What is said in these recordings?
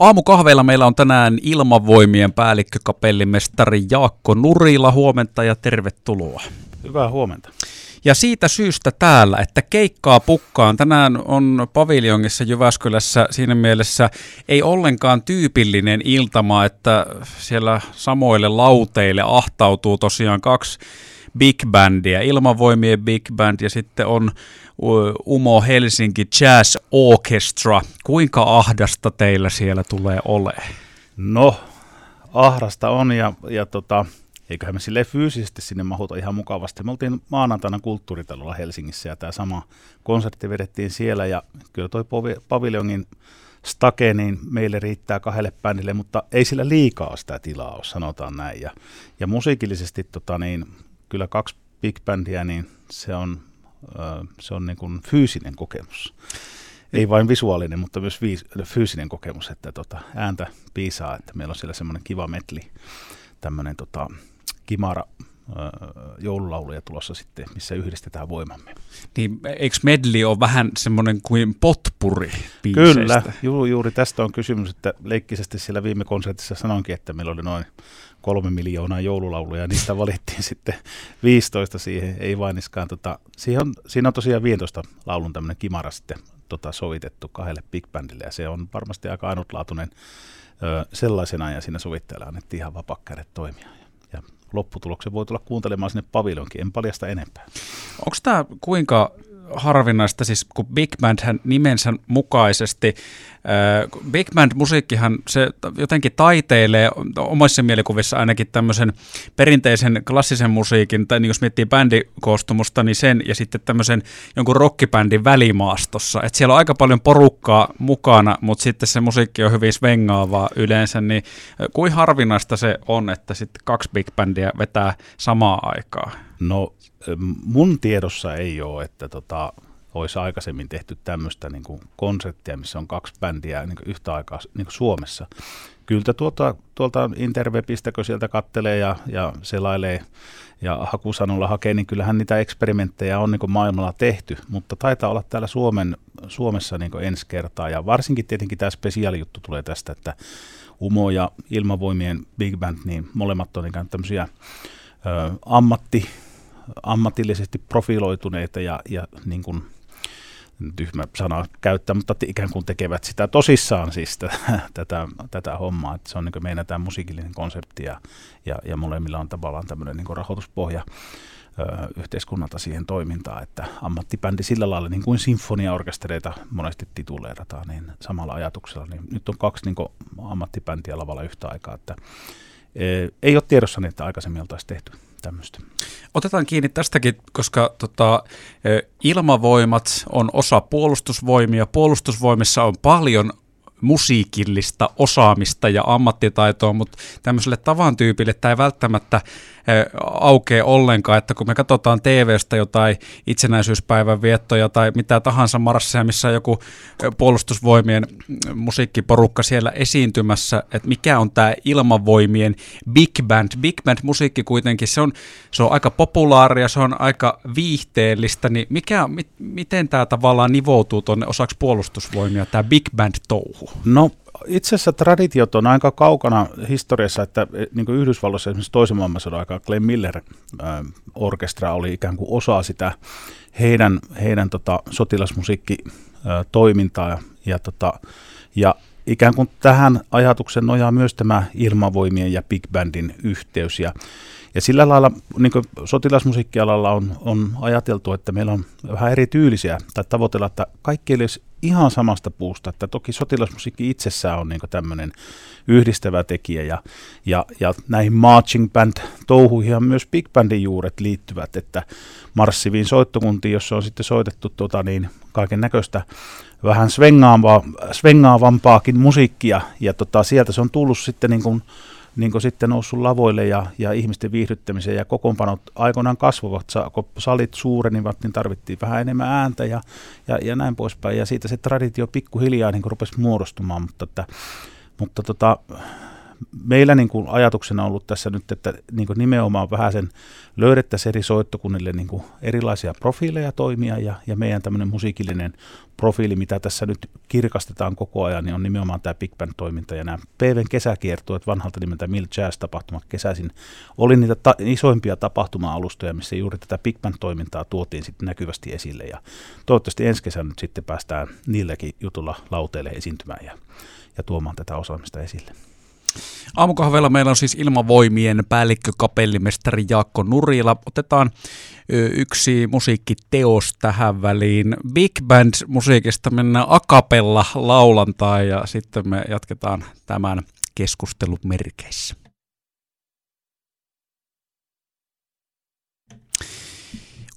Aamukahveilla meillä on tänään ilmavoimien päällikkökapellimestari Jaakko Nurila. Huomenta ja tervetuloa. Hyvää huomenta. Ja siitä syystä täällä, että keikkaa pukkaan. Tänään on paviljongissa Jyväskylässä siinä mielessä ei ollenkaan tyypillinen iltama, että siellä samoille lauteille ahtautuu tosiaan kaksi big bandia, ilmavoimien big band ja sitten on Umo Helsinki Jazz Orchestra. Kuinka ahdasta teillä siellä tulee olemaan? No, ahdasta on ja, ja tota, eiköhän me sille fyysisesti sinne mahuta ihan mukavasti. Me oltiin maanantaina kulttuuritalolla Helsingissä ja tämä sama konsertti vedettiin siellä ja kyllä toi paviljongin stake, niin meille riittää kahdelle bändille, mutta ei sillä liikaa sitä tilaa ole, sanotaan näin. Ja, ja musiikillisesti tota, niin, kyllä kaksi big bandia, niin se on, se on niin kuin fyysinen kokemus. Ei vain visuaalinen, mutta myös viis, fyysinen kokemus, että tota, ääntä piisaa, että meillä on siellä semmoinen kiva metli, tämmöinen tota, kimara joululauluja tulossa sitten, missä yhdistetään voimamme. Niin eikö medley ole vähän semmoinen kuin potpuri Kyllä, ju, juuri tästä on kysymys, että leikkisesti siellä viime konsertissa sanoinkin, että meillä oli noin kolme miljoonaa joululauluja, ja niistä valittiin sitten 15 siihen, ei vainiskaan. Tota, siihen on, siinä on tosiaan 15 laulun tämmöinen kimara sitten tota, sovitettu kahdelle big bandille, ja se on varmasti aika ainutlaatuinen ö, sellaisena, ja siinä sovittajalla annettiin ihan vapaa kädet toimia. Ja lopputuloksen voi tulla kuuntelemaan sinne paviljonkin, en paljasta enempää. Onko tämä kuinka harvinaista, siis kun Big Band nimensä mukaisesti Big Band-musiikkihan se jotenkin taiteilee omissa mielikuvissa ainakin tämmöisen perinteisen klassisen musiikin, tai niin jos miettii bändikoostumusta, niin sen ja sitten tämmöisen jonkun rockibändin välimaastossa. Että siellä on aika paljon porukkaa mukana, mutta sitten se musiikki on hyvin svengaavaa yleensä, niin kuin harvinaista se on, että sitten kaksi Big Bandia vetää samaa aikaa? No mun tiedossa ei ole, että tota, olisi aikaisemmin tehty tämmöistä niin kuin konserttia, missä on kaksi bändiä niin kuin yhtä aikaa niin kuin Suomessa. Kyllä tuolta, tuolta interwebistä, kun sieltä kattelee ja, ja selailee ja hakusanolla hakee, niin kyllähän niitä eksperimenttejä on niin kuin maailmalla tehty, mutta taitaa olla täällä Suomen, Suomessa niin kuin ensi kertaa. Ja varsinkin tietenkin tämä spesiaalijuttu tulee tästä, että Umo ja Ilmavoimien Big Band, niin molemmat on ikään tämmöisiä ö, ammatti, ammatillisesti profiloituneita ja, ja niin kuin tyhmä sana käyttää, mutta ikään kuin tekevät sitä tosissaan siis tätä, tätä, tätä hommaa. Että se on niin meidän tämä musiikillinen konsepti ja, ja, ja molemmilla on tavallaan tämmöinen niin rahoituspohja ö, yhteiskunnalta siihen toimintaan, että ammattibändi sillä lailla niin kuin sinfoniaorkestereita monesti tituleerataan, niin samalla ajatuksella. Niin nyt on kaksi niin ammattibändiä lavalla yhtä aikaa, että e, ei ole tiedossa, että aikaisemmin oltaisiin tehty tämmöistä. Otetaan kiinni tästäkin, koska tota, ilmavoimat on osa puolustusvoimia. Puolustusvoimissa on paljon musiikillista osaamista ja ammattitaitoa, mutta tämmöiselle tavan tyypille tämä ei välttämättä aukea ollenkaan, että kun me katsotaan TV-stä jotain itsenäisyyspäivän viettoja tai mitä tahansa marsseja, missä joku puolustusvoimien musiikkiporukka siellä esiintymässä, että mikä on tämä ilmavoimien big band. Big band musiikki kuitenkin, se on, se on aika populaaria, se on aika viihteellistä, niin mikä, mit, miten tämä tavallaan nivoutuu tuonne osaksi puolustusvoimia, tämä big band touhu? No itse asiassa traditiot on aika kaukana historiassa, että e, niin kuin Yhdysvalloissa esimerkiksi toisen maailmansodan aikaa Glenn Miller äh, orkestra oli ikään kuin osa sitä heidän, heidän tota, sotilasmusiikkitoimintaa ja, ja, tota, ja ikään kuin tähän ajatuksen nojaa myös tämä ilmavoimien ja big bandin yhteys ja ja sillä lailla niin sotilasmusiikkialalla on, on ajateltu, että meillä on vähän erityylisiä, tai tavoitella, että kaikki olisi ihan samasta puusta. Että toki sotilasmusiikki itsessään on niin tämmöinen yhdistävä tekijä, ja, ja, ja näihin marching band-touhuihin myös big bandin juuret liittyvät, että marssiviin soittokuntiin, jossa on sitten soitettu tota niin, kaiken näköistä vähän svengaavampaakin musiikkia, ja tota, sieltä se on tullut sitten niin kuin niin sitten noussut lavoille ja, ja ihmisten viihdyttämiseen ja kokoonpanot aikoinaan kasvavat, kun salit suurenivat, niin tarvittiin vähän enemmän ääntä ja, ja, ja näin poispäin. Ja siitä se traditio pikkuhiljaa niin rupesi muodostumaan, mutta, että, mutta tota, meillä niin kuin ajatuksena on ollut tässä nyt, että niin kuin nimenomaan vähän sen löydettäisiin eri soittokunnille niin kuin erilaisia profiileja toimia ja, ja meidän tämmöinen musiikillinen profiili, mitä tässä nyt kirkastetaan koko ajan, niin on nimenomaan tämä Big Band-toiminta ja nämä PVn kesäkiertueet vanhalta nimeltä Mill Jazz-tapahtumat kesäisin oli niitä ta- isoimpia tapahtuma-alustoja, missä juuri tätä Big Band-toimintaa tuotiin sitten näkyvästi esille ja toivottavasti ensi kesänä nyt sitten päästään niilläkin jutulla lauteille esiintymään ja, ja tuomaan tätä osaamista esille. Aamukahvella meillä on siis ilmavoimien päällikkökapellimestari Jaakko Nurila. Otetaan yksi musiikkiteos tähän väliin. Big Band musiikista mennään akapella laulantaan ja sitten me jatketaan tämän keskustelun merkeissä.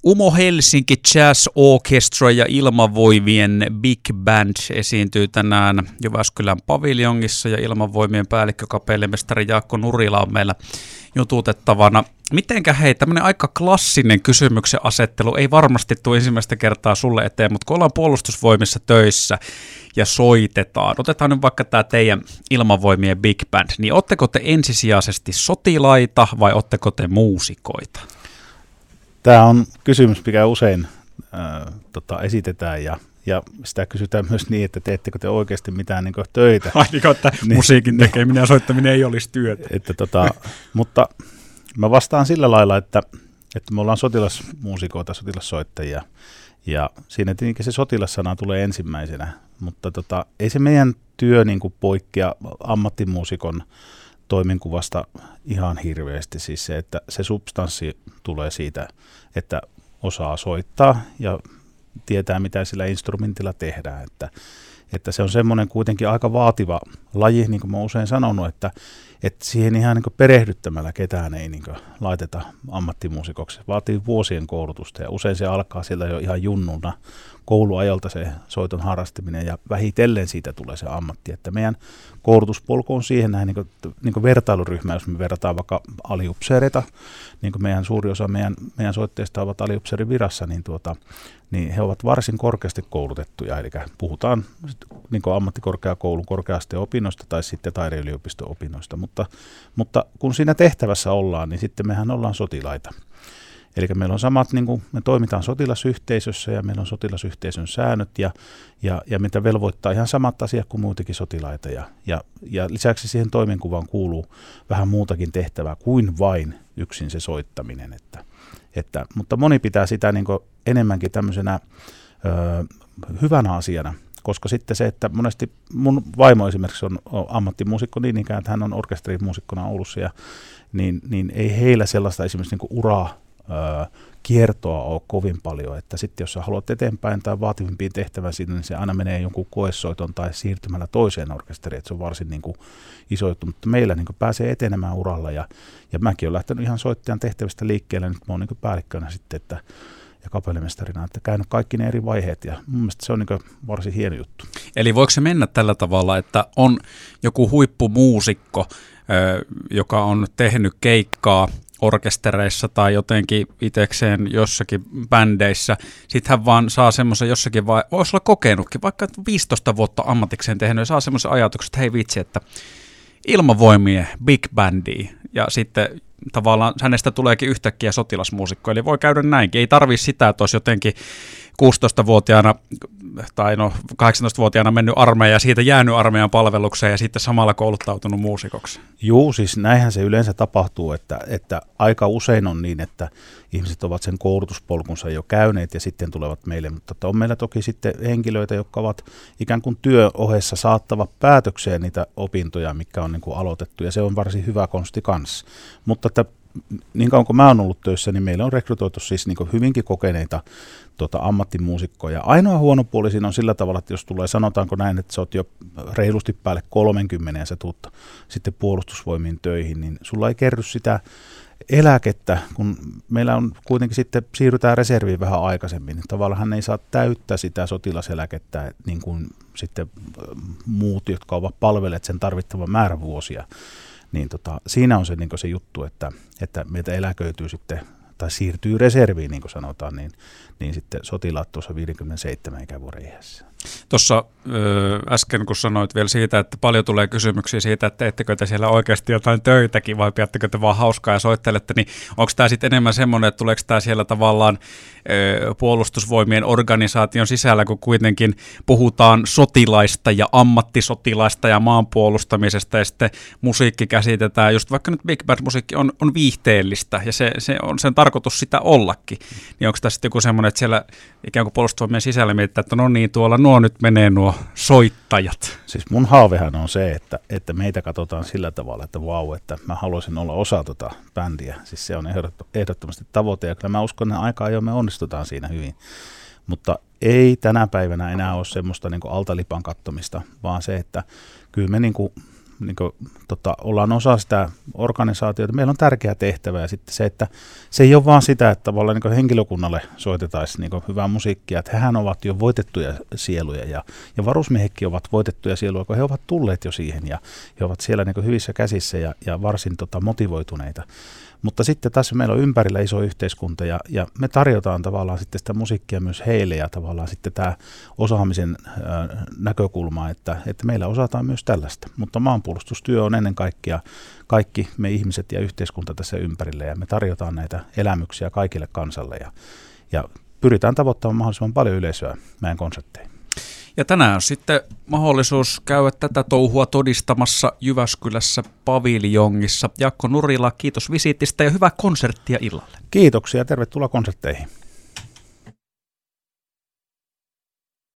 Umo Helsinki Jazz Orchestra ja Ilmavoimien Big Band esiintyy tänään Jyväskylän paviljongissa ja Ilmavoimien päällikkökapellimestari Jaakko Nurila on meillä jututettavana. Mitenkä hei, tämmöinen aika klassinen kysymyksen asettelu ei varmasti tule ensimmäistä kertaa sulle eteen, mutta kun ollaan puolustusvoimissa töissä ja soitetaan, otetaan nyt vaikka tämä teidän ilmavoimien Big Band, niin otteko te ensisijaisesti sotilaita vai otteko te muusikoita? Tämä on kysymys, mikä usein äh, tota, esitetään ja, ja sitä kysytään myös niin, että teettekö te oikeasti mitään niin töitä. Ai niin, että niin, musiikin tekeminen ja soittaminen ei olisi työtä. Että, tota, mutta mä vastaan sillä lailla, että, että me ollaan sotilasmuusikoita, sotilassoittajia ja siinä tietenkin se sotilassana tulee ensimmäisenä, mutta tota, ei se meidän työ niin kuin poikkea ammattimuusikon toimenkuvasta ihan hirveästi. Siis se, että se substanssi tulee siitä, että osaa soittaa ja tietää, mitä sillä instrumentilla tehdään. Että, että se on semmoinen kuitenkin aika vaativa laji, niin kuin mä usein sanonut, että, että siihen ihan niin perehdyttämällä ketään ei niin laiteta ammattimuusikoksi. Vaatii vuosien koulutusta ja usein se alkaa sieltä jo ihan junnuna kouluajalta se soiton harrastaminen ja vähitellen siitä tulee se ammatti. Että meidän koulutuspolku on siihen näin niin niin vertailuryhmä, jos me verrataan vaikka aliupseereita, niin kuin meidän suuri osa meidän, meidän soitteista ovat aliupseerin virassa, niin, tuota, niin he ovat varsin korkeasti koulutettuja, eli puhutaan niin ammattikorkeakoulun korkeasteen opinnoista tai sitten taideyliopiston opinnoista, mutta, mutta kun siinä tehtävässä ollaan, niin sitten mehän ollaan sotilaita. Eli meillä on samat, niin kuin me toimitaan sotilasyhteisössä ja meillä on sotilasyhteisön säännöt ja, ja, ja mitä velvoittaa ihan samat asiat kuin muitakin sotilaita. Ja, ja, ja lisäksi siihen toimenkuvaan kuuluu vähän muutakin tehtävää kuin vain yksin se soittaminen. Että, että, mutta moni pitää sitä niin enemmänkin tämmöisenä ö, hyvänä asiana, koska sitten se, että monesti mun vaimo esimerkiksi on ammattimuusikko niin ikään, että hän on orkesterimuusikkona Oulussa, ja, niin, niin ei heillä sellaista esimerkiksi niin uraa kiertoa ole kovin paljon, että sitten jos sä haluat eteenpäin tai vaativimpiin tehtävän siitä, niin se aina menee jonkun koesoiton tai siirtymällä toiseen orkesteriin, että se on varsin niin kuin iso juttu, mutta meillä niin kuin pääsee etenemään uralla ja, ja mäkin olen lähtenyt ihan soittajan tehtävistä liikkeelle, nyt mä oon niin päällikkönä sitten, että ja kapellimestarina, että käynyt kaikki ne eri vaiheet ja mun mielestä se on niin varsin hieno juttu. Eli voiko se mennä tällä tavalla, että on joku huippumuusikko, joka on tehnyt keikkaa orkestereissa tai jotenkin itekseen jossakin bändeissä. Sitten hän vaan saa semmoisen jossakin, vai, voisi olla kokenutkin, vaikka 15 vuotta ammatikseen tehnyt, ja saa semmoisen ajatuksen, että hei vitsi, että ilmavoimien big bandi, ja sitten tavallaan hänestä tuleekin yhtäkkiä sotilasmuusikko, eli voi käydä näinkin. Ei tarvi sitä, että olisi jotenkin 16-vuotiaana tai no 18-vuotiaana mennyt armeija ja siitä jäänyt armeijan palvelukseen ja sitten samalla kouluttautunut muusikoksi. Juu, siis näinhän se yleensä tapahtuu, että, että aika usein on niin, että ihmiset ovat sen koulutuspolkunsa jo käyneet ja sitten tulevat meille, mutta on meillä toki sitten henkilöitä, jotka ovat ikään kuin työohessa saattavat päätökseen niitä opintoja, mikä on niin kuin aloitettu ja se on varsin hyvä konsti kanssa. Mutta että niin kauan kuin mä oon ollut töissä, niin meillä on rekrytoitu siis niin hyvinkin kokeneita tota, ammattimuusikkoja. Ainoa huono puoli siinä on sillä tavalla, että jos tulee, sanotaanko näin, että sä oot jo reilusti päälle 30 ja sä tuut sitten puolustusvoimiin töihin, niin sulla ei kerry sitä eläkettä, kun meillä on kuitenkin sitten siirrytään reserviin vähän aikaisemmin, niin tavallaan hän ei saa täyttää sitä sotilaseläkettä niin kuin sitten muut, jotka ovat palvelleet sen tarvittavan määrän vuosia niin tota, siinä on se, niin se juttu, että, että meitä eläköityy sitten tai siirtyy reserviin, niin kuin sanotaan, niin, niin sitten sotilaat tuossa 57 ikävuoden iässä. Tuossa äsken kun sanoit vielä siitä, että paljon tulee kysymyksiä siitä, että teettekö te siellä oikeasti jotain töitäkin vai pidättekö te vaan hauskaa ja soittelette, niin onko tämä sitten enemmän semmoinen, että tuleeko tämä siellä tavallaan ö, puolustusvoimien organisaation sisällä, kun kuitenkin puhutaan sotilaista ja ammattisotilaista ja maanpuolustamisesta ja sitten musiikki käsitetään, just vaikka nyt Big Band-musiikki on, on viihteellistä ja se, se on sen tarkoitus sitä ollakin, niin onko tämä sitten joku semmoinen, että siellä ikään kuin puolustusvoimien sisällä mietitään, että no niin, tuolla nuo nyt menee nuo soittajat? Siis mun haavehan on se, että, että meitä katsotaan sillä tavalla, että vau, että mä haluaisin olla osa tota bändiä. Siis se on ehdottomasti tavoite ja kyllä mä uskon, että aika ajoin me onnistutaan siinä hyvin. Mutta ei tänä päivänä enää ole semmoista niin altalipan kattomista, vaan se, että kyllä me niin kuin niin kuin, tota, ollaan osa sitä organisaatiota. Meillä on tärkeä tehtävä ja sitten se, että se ei ole vaan sitä, että tavallaan niin henkilökunnalle soitetaisiin niin hyvää musiikkia, että hehän ovat jo voitettuja sieluja ja, ja varusmiehetkin ovat voitettuja sieluja, kun he ovat tulleet jo siihen ja he ovat siellä niin hyvissä käsissä ja, ja varsin tota, motivoituneita. Mutta sitten tässä meillä on ympärillä iso yhteiskunta ja, ja me tarjotaan tavallaan sitten sitä musiikkia myös heille ja tavallaan sitten tämä osaamisen äh, näkökulma, että, että meillä osataan myös tällaista. Mutta maanpuolustustyö on ennen kaikkea kaikki me ihmiset ja yhteiskunta tässä ympärillä ja me tarjotaan näitä elämyksiä kaikille kansalle ja, ja pyritään tavoittamaan mahdollisimman paljon yleisöä meidän konsertteihin. Ja tänään on sitten mahdollisuus käydä tätä touhua todistamassa Jyväskylässä paviljongissa. Jakko Nurila, kiitos visiitistä ja hyvää konserttia illalle. Kiitoksia, tervetuloa konsertteihin.